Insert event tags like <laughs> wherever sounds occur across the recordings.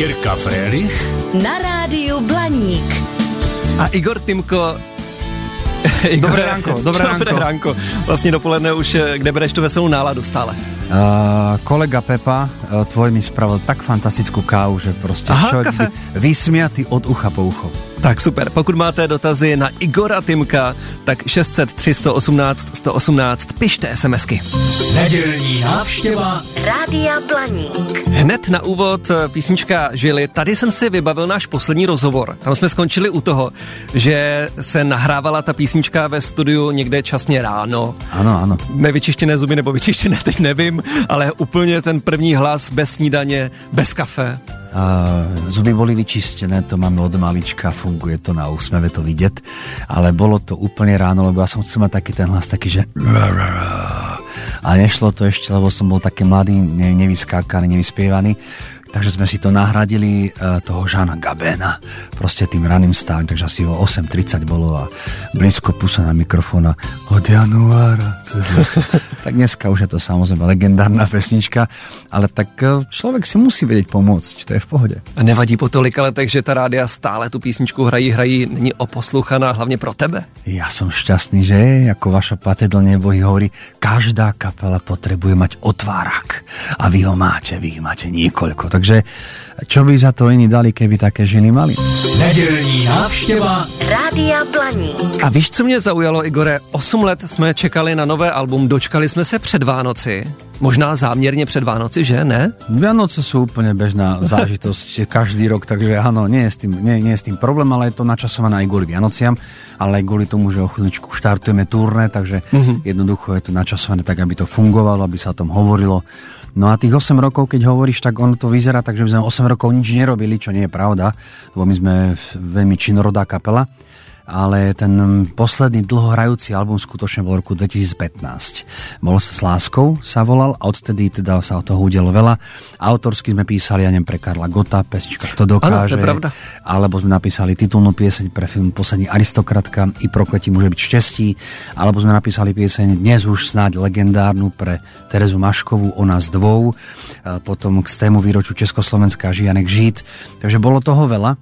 Jirka Frélich na rádiu Blaník. A Igor Timko <laughs> Igor, dobré ránko, dobré, dobré ránko. ránko. Vlastně dopoledne už, eh, kde bereš tu veselou náladu stále? Uh, kolega Pepa, uh, tvoj mi spravil tak fantastickú kávu, že prostě Aha, člověk kafe. vysmiatý od ucha po ucho. Tak super, pokud máte dotazy na Igora Timka, tak 600 318 118 pište SMSky. Nedělní návštěva Rádia Blaník. Hned na úvod eh, písnička Žili. Tady jsem si vybavil náš poslední rozhovor. Tam jsme skončili u toho, že se nahrávala ta písnička ve studiu někde časně ráno. Ano, ano. Nevyčištěné zuby nebo vyčištěné, teď nevím, ale úplně ten první hlas bez snídaně, bez kafe. Uh, zuby boli vyčistené, to máme od malička, funguje to na úsmeve to vidieť, ale bolo to úplne ráno, lebo ja som chcel mať taký ten hlas, taký, že a nešlo to ešte, lebo som bol taký mladý, ne, nevyskákaný, nevyspievaný takže sme si to nahradili uh, toho Žána Gabéna proste tým raným stavím, takže asi o 8.30 bolo a blízko pusa na mikrofóna od januára. <laughs> tak dneska už je to samozrejme legendárna pesnička, ale tak uh, človek si musí vedieť pomôcť, to je v pohode. A nevadí po tolika letech, že ta rádia stále tu písničku hrají, hrají, není oposluchaná hlavně pro tebe? Ja som šťastný, že ako vaša patedl nebohy hovorí, každá kapela potrebuje mať otvárak a vy ho máte, vy ich máte niekoľko. Tak Takže čo by za to iní dali, keby také žily mali? Nedělní návštěva Rádia Blaník. A víš, co mě zaujalo, Igore? 8 let jsme čekali na nové album, dočkali jsme se před Vánoci. Možná záměrně před Vánoci, že ne? Vianoce sú úplne bežná <laughs> zážitosť každý rok, takže áno, nie je, s tým, nie, nie je s tým problém, ale je to načasované aj kvôli Vianociam, ale aj kvôli tomu, že o chvíľučku štartujeme turné, takže uh-huh. jednoducho je to načasované tak, aby to fungovalo, aby sa o tom hovorilo No a tých 8 rokov, keď hovoríš, tak ono to vyzerá tak, že by sme 8 rokov nič nerobili, čo nie je pravda, lebo my sme veľmi činorodá kapela ale ten posledný dlhohrajúci album skutočne bol roku 2015. Bol s láskou, sa volal a odtedy teda sa o toho udelo veľa. Autorsky sme písali, ja neviem, pre Karla Gota, pesnička Kto dokáže. Ano, to je alebo sme napísali titulnú pieseň pre film Poslední aristokratka i prokletí môže byť štestí. Alebo sme napísali pieseň dnes už snáď legendárnu pre Terezu Maškovú o nás dvou. Potom k stému výroču Československá Žianek Žít. Takže bolo toho veľa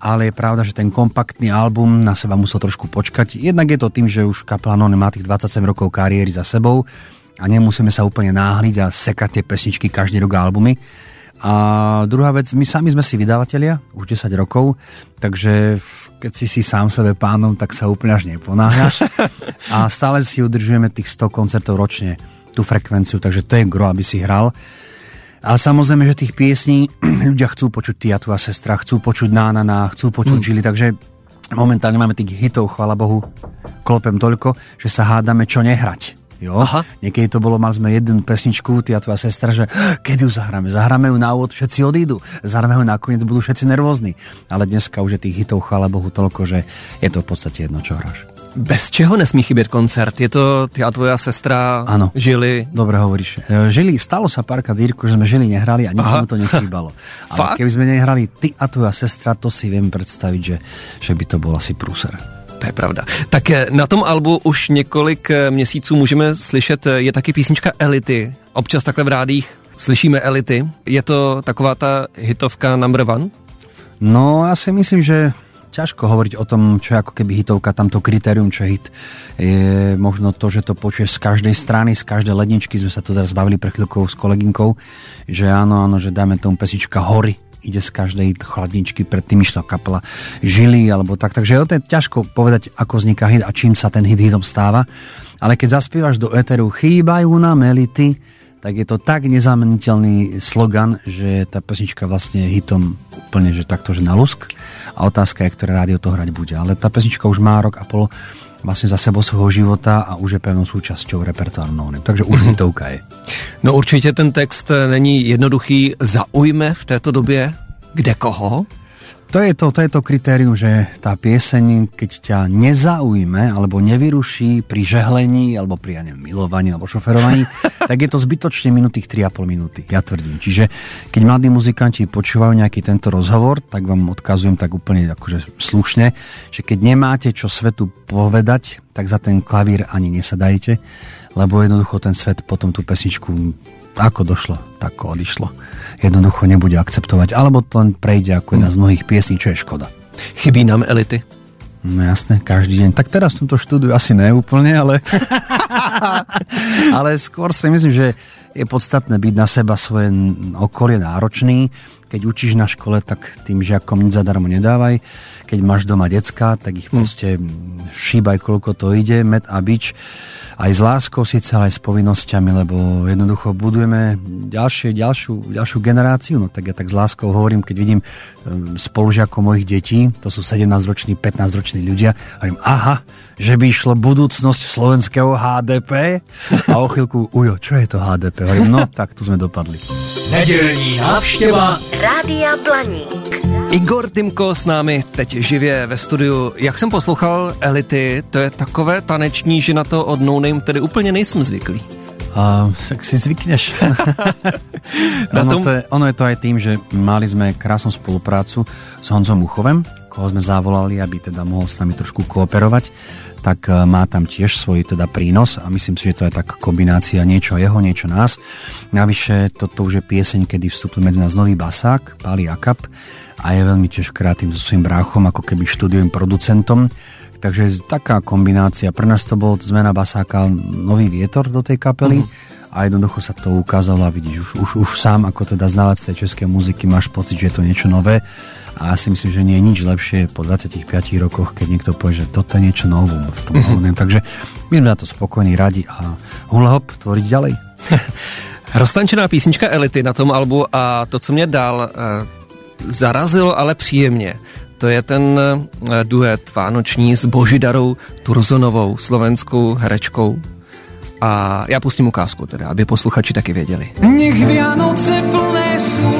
ale je pravda, že ten kompaktný album na seba musel trošku počkať. Jednak je to tým, že už kapela None má tých 27 rokov kariéry za sebou a nemusíme sa úplne náhliť a sekať tie pesničky každý rok albumy. A druhá vec, my sami sme si vydavatelia už 10 rokov, takže keď si si sám sebe pánom, tak sa úplne až neponáhľaš. <laughs> A stále si udržujeme tých 100 koncertov ročne, tú frekvenciu, takže to je gro, aby si hral. A samozrejme, že tých piesní <clears throat> ľudia chcú počuť ty a tvoja sestra, chcú počuť Nánana, chcú počuť mm. Žili, takže momentálne máme tých hitov, chvala Bohu, klopem toľko, že sa hádame, čo nehrať. Jo? Aha. Niekedy to bolo, mali sme jednu pesničku, ty a tvoja sestra, že kedy ju zahráme? Zahráme ju na úvod, všetci odídu. Zahráme ju na koniec, budú všetci nervózni. Ale dneska už je tých hitov, chvála Bohu, toľko, že je to v podstate jedno, čo hráš. Bez čeho nesmí chybět koncert? Je to ty a tvoja sestra ano. žili? Dobre hovoríš. E, žili, stalo sa párkrát, Jirko, že sme žili nehrali a nikomu to nechýbalo. <laughs> Ale keby sme nehrali ty a tvoja sestra, to si viem predstaviť, že, že by to bol asi prúser. To je pravda. Tak e, na tom albu už několik e, měsíců můžeme slyšet, je taky písnička Elity. Občas takhle v rádích slyšíme Elity. Je to taková ta hitovka number one? No, ja si myslím, že ťažko hovoriť o tom, čo je ako keby hitovka, tamto kritérium, čo je hit. Je možno to, že to počuje z každej strany, z každej ledničky, sme sa to teraz bavili pre chvíľkou s kolegynkou, že áno, áno, že dáme tomu pesička hory, ide z každej chladničky, predtým išla kapela žily alebo tak. Takže je to ťažko povedať, ako vzniká hit a čím sa ten hit hitom stáva. Ale keď zaspievaš do éteru chýbajú nám elity, tak je to tak nezameniteľný slogan, že tá pesnička vlastne je hitom úplne, že takto, že na lusk. A otázka je, ktoré rádio to hrať bude. Ale tá pesnička už má rok a pol vlastne za sebou svojho života a už je pevnou súčasťou repertoáru Takže už hitovka je. <laughs> No určitě ten text není jednoduchý. Zaujme v této době kde koho? To je to, to je to kritérium, že tá pieseň, keď ťa nezaujme alebo nevyruší pri žehlení alebo pri ja neviem, milovaní alebo šoferovaní, <laughs> tak je to zbytočne minutých 3,5 minúty. Ja tvrdím. Čiže keď mladí muzikanti počúvajú nejaký tento rozhovor, tak vám odkazujem tak úplne akože slušne, že keď nemáte čo svetu povedať, tak za ten klavír ani nesadajte, lebo jednoducho ten svet potom tú pesničku ako došlo, tak odišlo. Jednoducho nebude akceptovať, alebo to len prejde ako jedna z mnohých piesní, čo je škoda. Chybí nám elity. No jasné, každý deň. Tak teraz v tomto štúdiu asi neúplne, ale... <laughs> ale skôr si myslím, že je podstatné byť na seba svoje okolie náročný. Keď učíš na škole, tak tým žiakom nič zadarmo nedávaj. Keď máš doma decka, tak ich hm. proste šíbaj, koľko to ide, med a bič aj s láskou síce, ale aj s povinnosťami, lebo jednoducho budujeme ďalšie, ďalšiu, ďalšiu generáciu. No tak ja tak s láskou hovorím, keď vidím ehm, spolužiakov mojich detí, to sú 17-roční, 15-roční ľudia, hovorím, aha, že by išlo budúcnosť slovenského HDP a o chvíľku, ujo, čo je to HDP? Hovorím, no tak tu sme dopadli. Nedělní návštěva Rádia Blaník. Igor Timko s námi teď živě ve studiu. Jak jsem poslouchal Elity, to je takové taneční, že na to od No Name tedy úplně nejsem zvyklý. A, tak si zvykneš. <laughs> ono, tom... to je, ono je to aj tým, že mali sme krásnu spoluprácu s Honzom Uchovem, koho sme zavolali, aby teda mohol s nami trošku kooperovať tak e, má tam tiež svoj teda prínos a myslím si, že to je tak kombinácia niečo jeho, niečo nás. Navyše toto už je pieseň, kedy vstupuje medzi nás nový basák, Pali Akap a je veľmi tiež kreatívny so svojím bráchom, ako keby štúdiovým producentom. Takže taká kombinácia. Pre nás to bol zmena basáka nový vietor do tej kapely. Mm-hmm a jednoducho sa to ukázalo a vidíš, už, už, už sám ako teda znalec tej českej muziky máš pocit, že je to niečo nové a ja si myslím, že nie je nič lepšie po 25 rokoch, keď niekto povie, že toto je niečo nové v tom mm-hmm. Takže my sme na to spokojní, radi a hula hop, tvoriť ďalej. <laughs> Roztančená písnička Elity na tom albu a to, co mě dál eh, zarazilo, ale příjemně, to je ten eh, duet vánoční s Božidarou Turzonovou, slovenskou herečkou. A já pustím ukázku teda, aby posluchači taky věděli. Nech Vianoce plné sú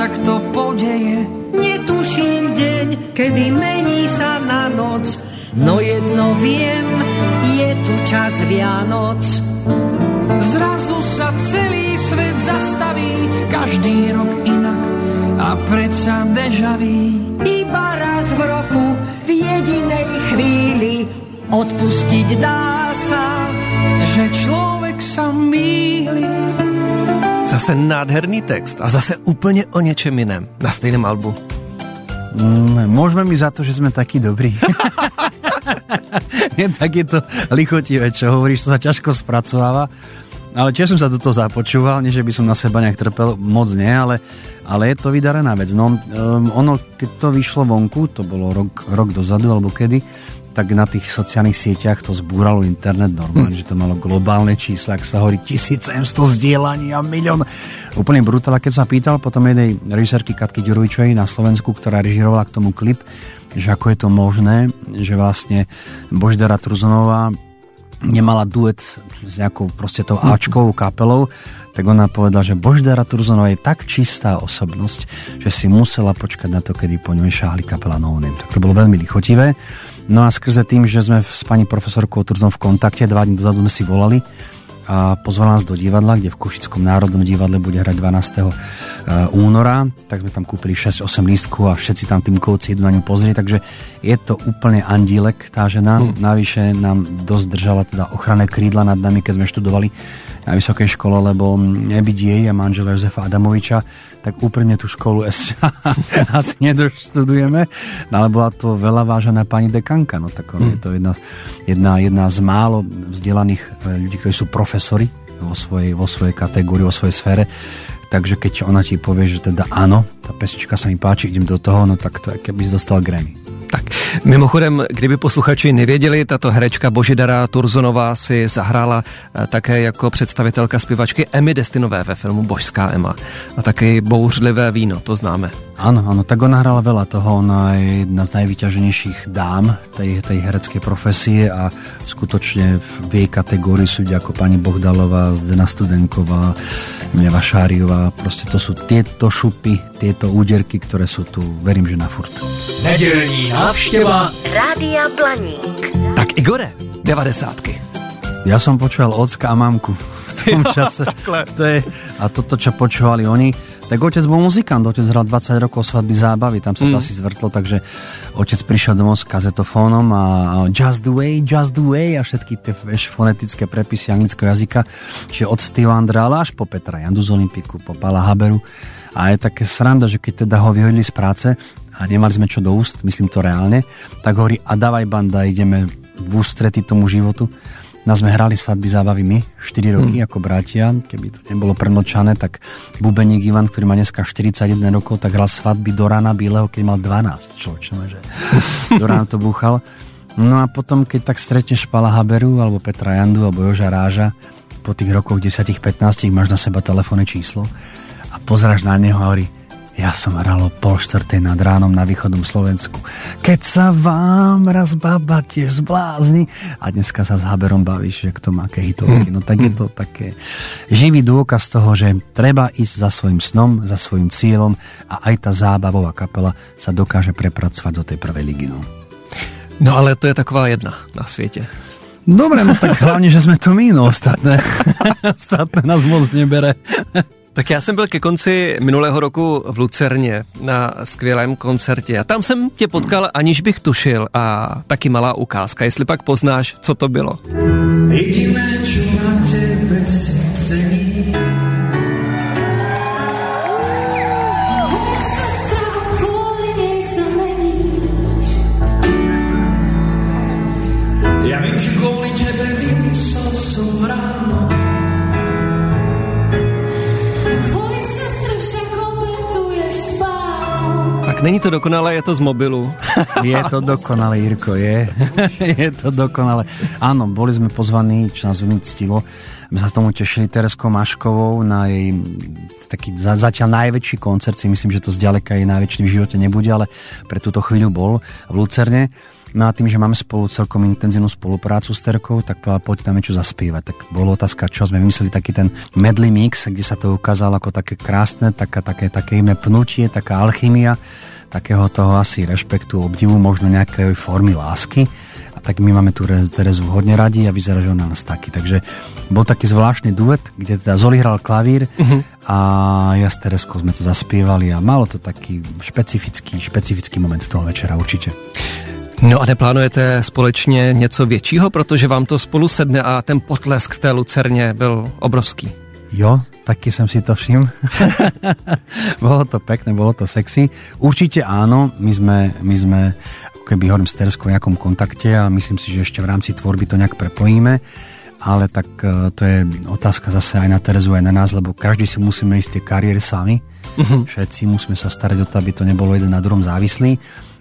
sa kto podeje. Netuším deň, kedy mení sa na noc, no jedno viem, je tu čas Vianoc. Zrazu sa celý svet zastaví, každý rok inak a predsa dežaví. Iba raz v roku, v jedinej chvíli, odpustiť dá sa, že človek sa míli. Zase nádherný text a zase úplně o něčem jiném na stejném albu. Mm, môžeme mi za to, že sme takí dobrí. <laughs> je takéto lichotivé, čo hovoríš, to sa ťažko spracováva. Ale tiež som sa do toho započúval, nie že by som na seba nejak trpel, moc nie, ale, ale je to vydarená vec. No, um, ono, keď to vyšlo vonku, to bolo rok, rok dozadu alebo kedy, tak na tých sociálnych sieťach to zbúralo internet normálne, hm. že to malo globálne čísla, ak sa hovorí 1700 zdieľaní a milión. Úplne brutál, keď sa pýtal potom jednej režisérky Katky Ďurovičovej na Slovensku, ktorá režirovala k tomu klip, že ako je to možné, že vlastne Boždara Truzonová nemala duet s nejakou proste tou Ačkovou kapelou, tak ona povedala, že Boždara Turzonová je tak čistá osobnosť, že si musela počkať na to, kedy po ňom šáhli kapela No Name. Tak to bolo veľmi lichotivé. No a skrze tým, že sme s pani profesorkou Turzonovou v kontakte, dva dní dozadu sme si volali, a pozval nás do divadla, kde v Košickom národnom divadle bude hrať 12. E, února, tak sme tam kúpili 6-8 lístkov a všetci tam týmkovci idú na ňu pozrieť, takže je to úplne andílek tá žena, hmm. navyše nám dosť držala teda ochranné krídla nad nami, keď sme študovali na vysokej škole, lebo nebyť jej a manžela Jozefa Adamoviča, tak úplne tú školu ešte <laughs> asi nedoštudujeme, no, ale bola to veľa vážená pani dekanka, no tak hmm. je to jedna, jedna, jedna z málo vzdelaných e, ľudí, ktorí sú profesori vo svojej, vo svojej kategórii, vo svojej sfére, takže keď ona ti povie, že teda áno, tá pesnička sa mi páči, idem do toho, no tak to je, keby si dostal Grammy. Tak, mimochodem, kdyby posluchači nevěděli, tato herečka Božidara Turzonová si zahrála eh, také jako představitelka zpěvačky Emmy Destinové ve filmu Božská Emma. A také bouřlivé víno, to známe. Áno, áno, tak ona hrala veľa toho, ona je jedna z najvyťaženejších dám tej, tej hereckej profesie a skutočne v jej kategórii sú ako pani Bohdalová, Zdena Studenková, Mneva Šáriová, proste to sú tieto šupy, tieto úderky, ktoré sú tu, verím, že na furt. Nedělní návštěva Rádia Blaník. Tak Igore, 90. Ja som počúval ocka a mamku tom čase. to je, a toto, čo počúvali oni, Tak otec bol muzikant, otec hral 20 rokov svadby zábavy, tam sa to Mm. asi zvrtlo, takže otec prišiel domov s kazetofónom a just the way, just the way a všetky tie vieš, fonetické prepisy anglického jazyka, čiže od Steve Andrála až po Petra Jandu z Olympiku, po Pala Haberu. A je také sranda, že keď teda ho vyhodili z práce a nemali sme čo do úst, myslím to reálne, tak hovorí, a dávaj banda, ideme v ústrety tomu životu. Nás sme hrali svadby zábavy my, 4 roky ako bratia, keby to nebolo premlčané, tak bubeník Ivan, ktorý má dneska 41 rokov, tak hral svadby do rána bieleho, keď mal 12 človeč, no, že <laughs> do rána to búchal. No a potom, keď tak stretneš Pala Haberu, alebo Petra Jandu, alebo Joža Ráža, po tých rokoch 10-15 máš na seba telefónne číslo a pozráš na neho a hovorí, ja som hral o pol štvrtej nad ránom na východnom Slovensku. Keď sa vám raz baba tiež zblázni a dneska sa s Haberom bavíš, že kto má aké hitovky. No tak je to také živý dôkaz toho, že treba ísť za svojim snom, za svojim cieľom a aj tá zábavová kapela sa dokáže prepracovať do tej prvej ligy. No. No ale to je taková jedna na světě. Dobre, no tak hlavne, že sme to my, no ostatné. <laughs> ostatné nás moc nebere. Tak já jsem byl ke konci minulého roku v Lucerně na skvělém koncertě a tam jsem tě potkal, aniž bych tušil a taky malá ukázka, jestli pak poznáš, co to bylo. Jediné, čo na tebe si není to dokonalé, je to z mobilu. <laughs> Je to dokonale, Jirko, je. <laughs> je to dokonale. Áno, boli sme pozvaní, čo nás veľmi ctilo. My sa tomu tešili Tereskou Maškovou na jej taký za, zatiaľ najväčší koncert, si myslím, že to zďaleka jej najväčší v živote nebude, ale pre túto chvíľu bol v Lucerne. No a tým, že máme spolu celkom intenzívnu spoluprácu s Terkou, tak povedala, poď tam niečo zaspievať. Tak bolo otázka, čo sme vymysleli, taký ten medley mix, kde sa to ukázalo ako také krásne, taká, také, také iné pnutie, taká alchymia, takého toho asi rešpektu, obdivu, možno nejakej formy lásky. A tak my máme Re- Terezu hodne radi a vyzerá, že ona nás taky. Takže bol taký zvláštny duet, kde teda Zoli hral klavír a ja s Tereskou sme to zaspievali a malo to taký špecifický, špecifický moment toho večera určite. No a neplánujete společně něco většího, protože vám to spolu sedne a ten potlesk té Lucerně byl obrovský. Jo, taky som si to všim. <laughs> bolo to pekné, bolo to sexy. Určite áno, my sme, my sme ako keby hovorím s Tereskou v nejakom kontakte a myslím si, že ešte v rámci tvorby to nejak prepojíme. Ale tak e, to je otázka zase aj na Terezu, aj na nás, lebo každý si musíme ísť tie kariéry sami. Všetci musíme sa starať o to, aby to nebolo jeden na druhom závislý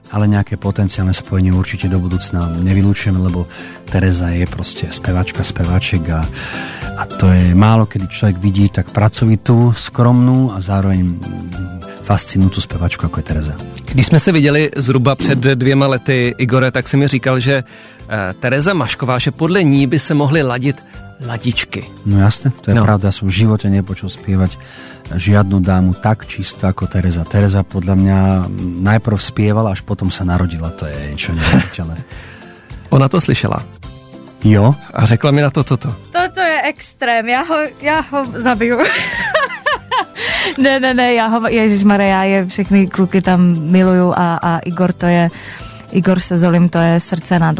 ale nejaké potenciálne spojenie určite do budúcna nevylúčujeme, lebo Tereza je proste spevačka, speváček a, a to je málo, kedy človek vidí tak pracovitú, skromnú a zároveň mm, fascinujúcu spevačku, ako je Tereza. Když jsme se viděli zhruba před dvěma lety, Igore, tak si mi říkal, že eh, Tereza Mašková, že podle ní by se mohly ladit ladičky. No jasné, to je no. pravda, ja som v živote nepočul spievať žiadnu dámu tak čisto ako Tereza. Tereza podľa mňa najprv spievala, až potom sa narodila, to je niečo neuveriteľné. <laughs> Ona to slyšela Jo, a řekla mi na to toto. Toto je extrém, já ho, já ho zabiju. <laughs> ne, ne, ne, já ho, Ježíš já je všechny kluky tam miluju a, a Igor to je, Igor se Zolim, to je srdce na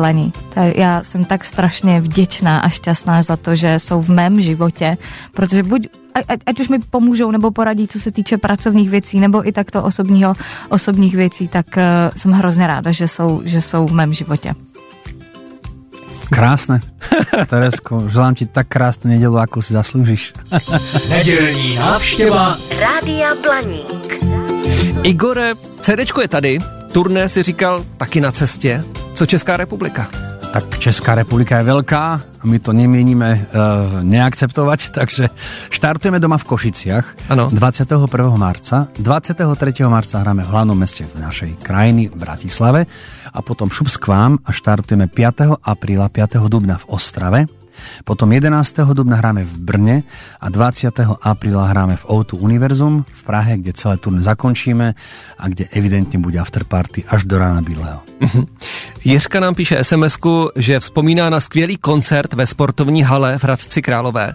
je, já jsem tak strašně vděčná a šťastná za to, že jsou v mém životě, protože buď ať, ať- ať už mi pomůžou nebo poradí, co se týče pracovních věcí, nebo i takto osobního, osobních věcí, tak uh, jsem hrozně ráda, že jsou, že jsou v mém životě. krásne. <laughs> Teresko, želám ti tak krásnu nedelu, ako si zaslúžiš. <laughs> Nedělní návštěva Rádia Blaník. Igore, CDčko je tady, turné si říkal taky na cestě. Co Česká republika? Tak Česká republika je veľká a my to nemienime uh, neakceptovať, <laughs> takže štartujeme doma v Košiciach Ano. 21. marca. 23. marca hráme v hlavnom meste v našej krajiny v Bratislave a potom šup k vám a štartujeme 5. apríla, 5. dubna v Ostrave. Potom 11. dubna hráme v Brne a 20. apríla hráme v O2 Univerzum v Prahe, kde celé turné zakončíme a kde evidentne bude afterparty až do rána bíleho. Jiřka nám píše sms že vzpomíná na skvělý koncert ve sportovní hale v Hradci Králové.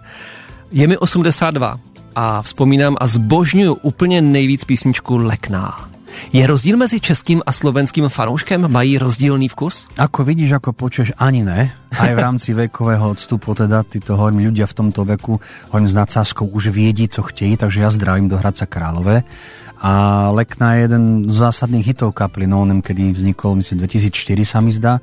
Je mi 82. a vzpomínám a zbožňuju úplně nejvíc písničku Lekná. Je rozdíl mezi českým a slovenským fanouškem? Mají rozdílný vkus? Ako vidíš, ako počuješ, ani ne. Aj v rámci <laughs> vekového odstupu, teda títo hovorím ľudia v tomto veku, hovorím s nadsázkou, už viedi, co chtějí, takže ja zdravím do Hradca Králové. A Lekna je jeden z zásadných hitov kapely Nonem, kedy vznikol, myslím, 2004 sa mi zdá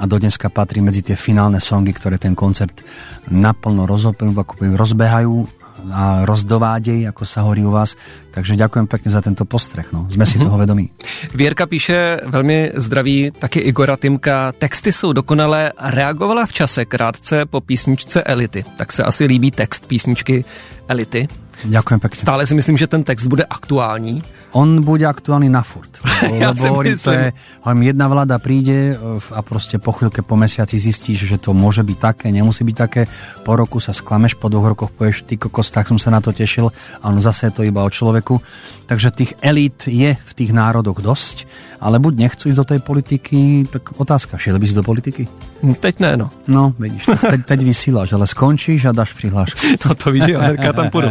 a do dneska patrí medzi tie finálne songy, ktoré ten koncert naplno rozbehajú a rozdovádej, ako sa hovorí u vás. Takže ďakujem pekne za tento postrech. No. Sme si toho vedomí. Věrka píše velmi zdraví, taky Igora Timka. Texty jsou dokonalé, reagovala v čase krátce po písničce Elity. Tak se asi líbí text písničky Elity. Ďakujem pekne. Stále si myslím, že ten text bude aktuální. On bude aktuálny na furt. <laughs> Ja si hovorím, to myslím. je, hovorím, jedna vláda príde e, a proste po chvíľke, po mesiaci zistíš, že to môže byť také, nemusí byť také. Po roku sa sklameš, po dvoch rokoch povieš, ty kokos, tak som sa na to tešil. A ono zase je to iba o človeku. Takže tých elít je v tých národoch dosť, ale buď nechcú ísť do tej politiky, tak otázka, šiel by si do politiky? Hm, Teď ne, no. No, vidíš, teď, teď vysílaš, ale skončíš a dáš prihlášku. <laughs> No to víš, že Verka tam půjdu.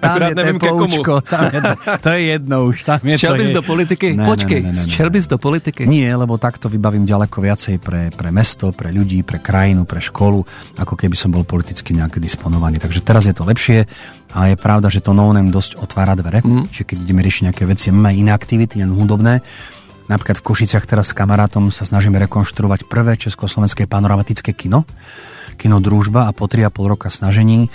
Tam Akorát je nevím ke komu. tam je to, to je jedno už. Tam je Šel to bys je- do politiky? Ne, Počkej, ne, ne, ne, ne. šel bys do politiky? Nie, lebo takto vybavím ďaleko viacej pre, pre mesto, pre ľudí, pre krajinu, pre školu, ako keby som bol politicky nejak disponovaný. Takže teraz je to lepšie a je pravda, že to no dosť otvára dvere. Mm. Čiže keď ideme riešiť nejaké veci, máme iné aktivity, len hudobné. Napríklad v Košiciach teraz s kamarátom sa snažíme rekonštruovať prvé československé panoramatické kino. Kino Družba a po 3,5 roka snažení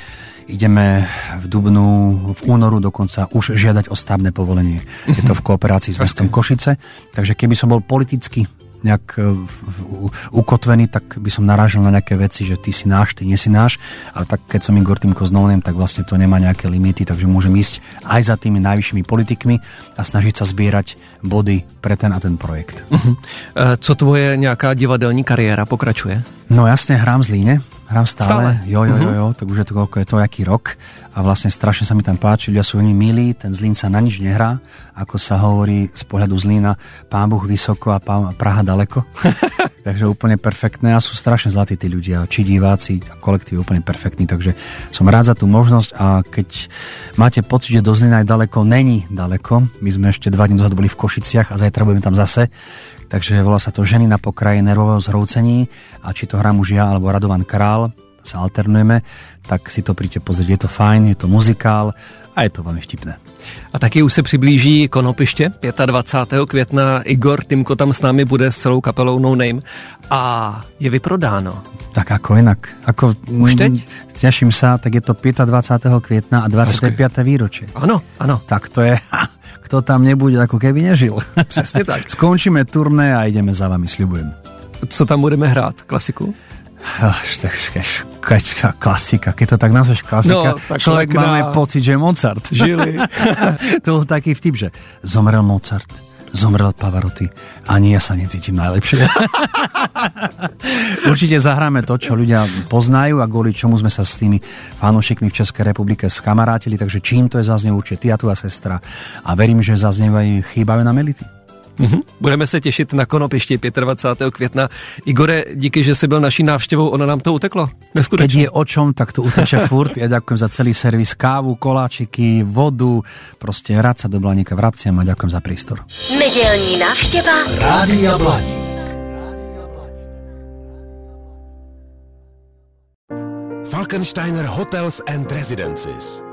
ideme v Dubnu, v únoru dokonca už žiadať o stavné povolenie. Je to v <laughs> kooperácii s mestom Košice. Takže keby som bol politicky nejak e, ukotvený, tak by som narážal na nejaké veci, že ty si náš, ty nie si náš, ale tak keď som Igor Timko s Nonem, tak vlastne to nemá nejaké limity, takže môžem ísť aj za tými najvyššími politikmi a snažiť sa zbierať body pre ten a ten projekt. Eh, Co tvoje nějaká divadelní kariéra pokračuje? No jasne, hrám Zlíne, hrám stále. Stále? Jo, jo, jo, jo, tak už je to koľko je to, aký rok. A vlastne strašne sa mi tam páči, ľudia sú veľmi milí, ten Zlín sa na nič nehrá, ako sa hovorí z pohľadu Zlína, pán Boh vysoko a pán Praha daleko. <laughs> takže úplne perfektné a sú strašne zlatí tí ľudia, či diváci, a kolektív úplne perfektný, takže som rád za tú možnosť a keď máte pocit, že do Zlína je daleko, není daleko. My sme ešte dva dní dozadu boli v Košiciach a zajtra budeme tam zase. Takže volá sa to Ženy na pokraji nervového zhroucení a či to hrám už ja alebo Radovan Král, sa alternujeme, tak si to príďte pozrieť. Je to fajn, je to muzikál a je to veľmi vtipné. A taky už se přiblíží Konopiště 25. května. Igor Timko tam s námi bude s celou kapelou No Name a je vyprodáno. Tak ako inak. Ako, Už teď? Teším sa, tak je to 25. kvietna a 25. výročie. Ano, ano. Tak to je, ha, kto tam nebude, ako keby nežil. Přesně tak. <laughs> Skončíme turné a ideme za vami, sľubujem. Co tam budeme hrát? Klasiku? Až, tak, kačka, klasika, keď to tak nazveš klasika, No, tak človek máme pocit, že je Mozart. Žili. <laughs> to bol taký vtip, že zomrel Mozart, zomrel Pavarotti, ani ja sa necítim najlepšie. <laughs> Určite zahráme to, čo ľudia poznajú a kvôli čomu sme sa s tými fanúšikmi v Českej republike skamarátili, takže čím to je zaznie určite ty a tvoja sestra a verím, že zaznievajú chýbajú na melity. Mhm. Budeme se těšit na Konopiště 25. května. Igore, díky, že jsi byl naší návštěvou, ono nám to uteklo. Keď Neskutečně. je o čom, tak to uteče <laughs> furt. Ja ďakujem za celý servis kávu, koláčiky, vodu, proste hrať sa do Blaníka vraciam a ďakujem za prístor. Nedělní návštěva Rádia Blaník. Falkensteiner Hotels and Residences.